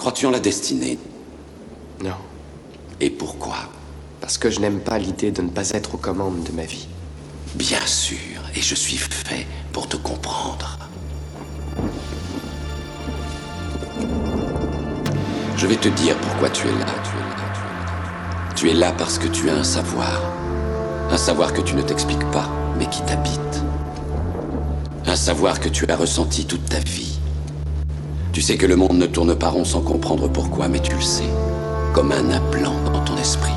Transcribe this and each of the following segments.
Crois-tu en la destinée? Non. Et pourquoi? Parce que je n'aime pas l'idée de ne pas être aux commandes de ma vie. Bien sûr, et je suis fait pour te comprendre. Je vais te dire pourquoi tu es là, tu es là, tu es là. Tu es là parce que tu as un savoir. Un savoir que tu ne t'expliques pas, mais qui t'habite. Un savoir que tu as ressenti toute ta vie. Tu sais que le monde ne tourne pas rond sans comprendre pourquoi, mais tu le sais. Comme un implant dans ton esprit.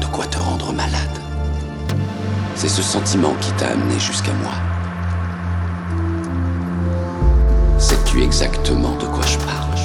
De quoi te rendre malade. C'est ce sentiment qui t'a amené jusqu'à moi. Sais-tu exactement de quoi je parle?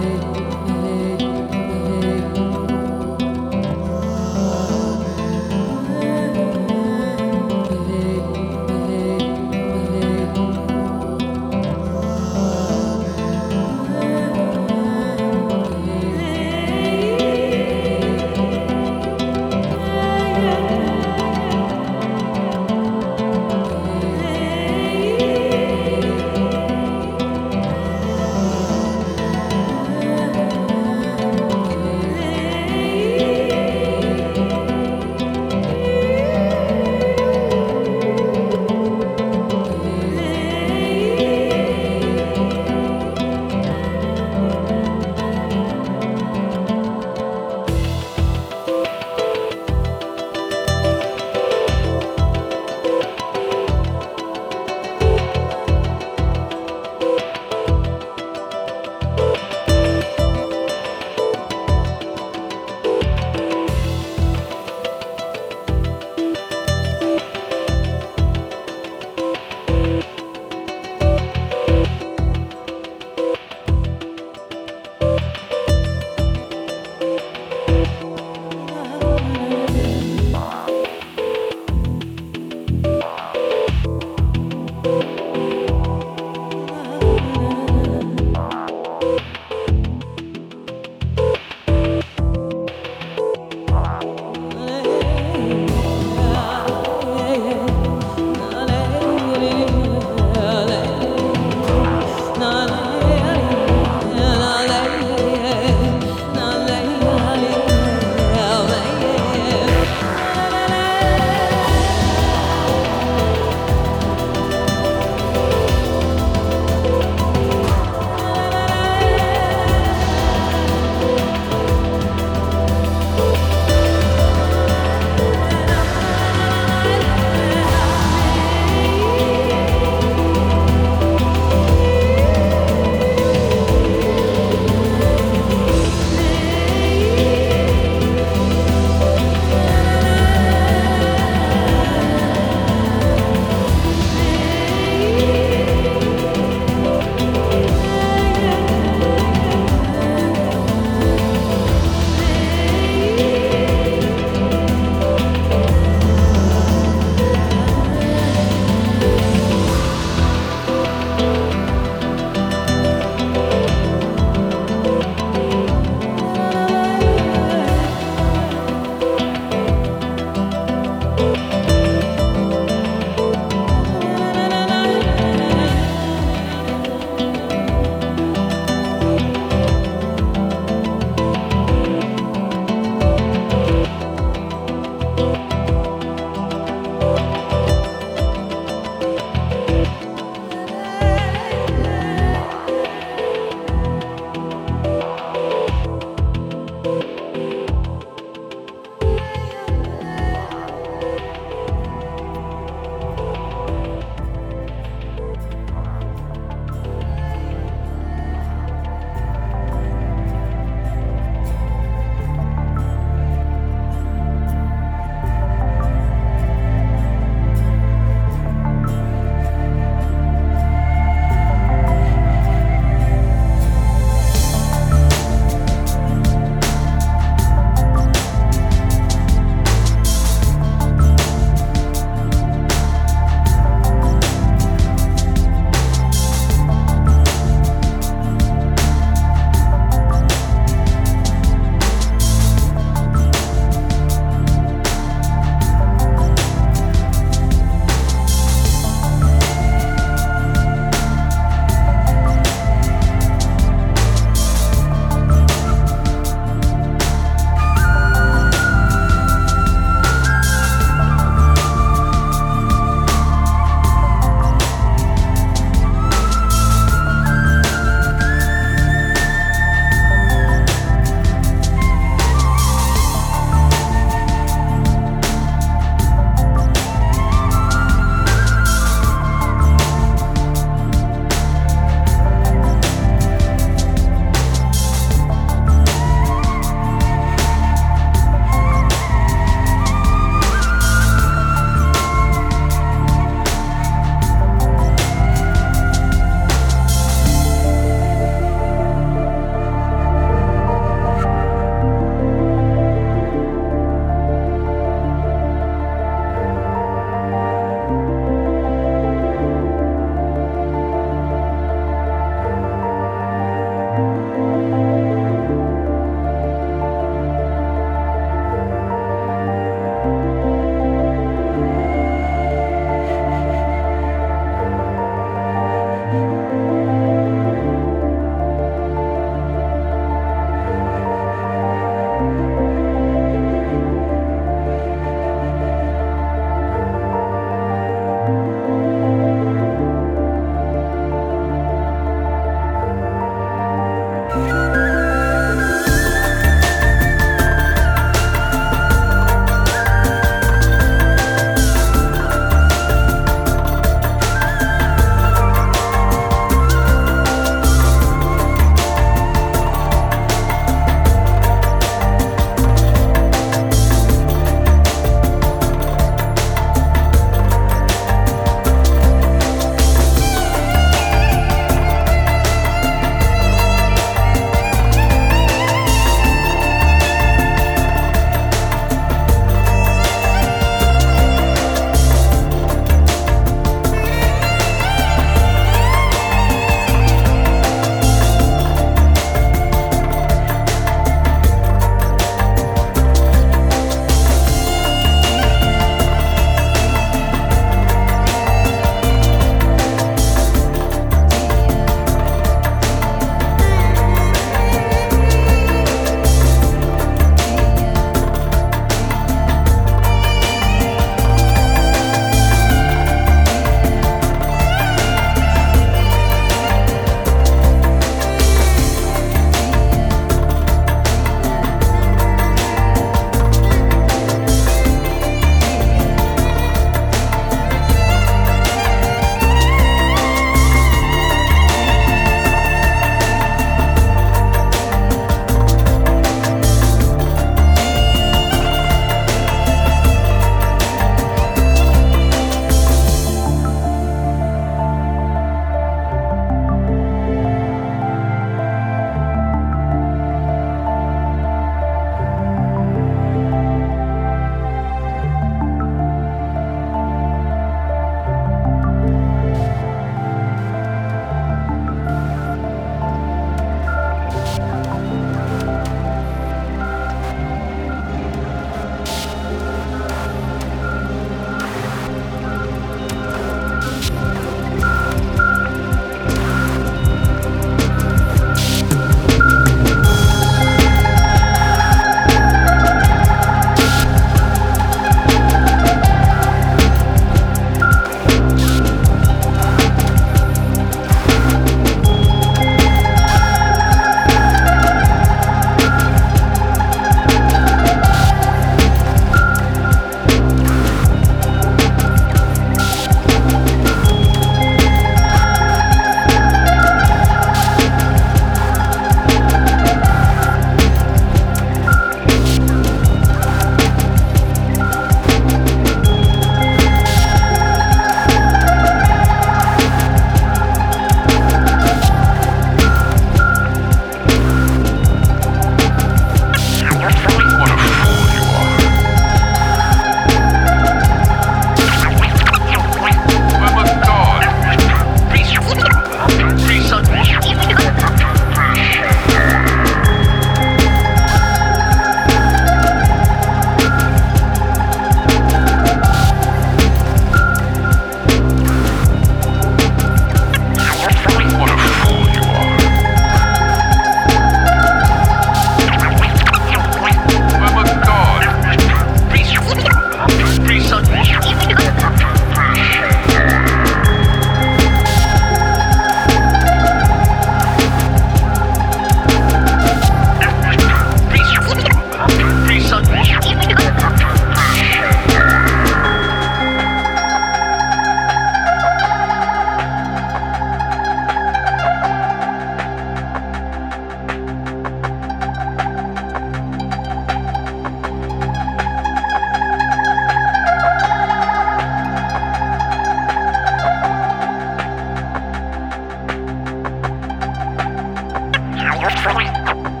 Thank you.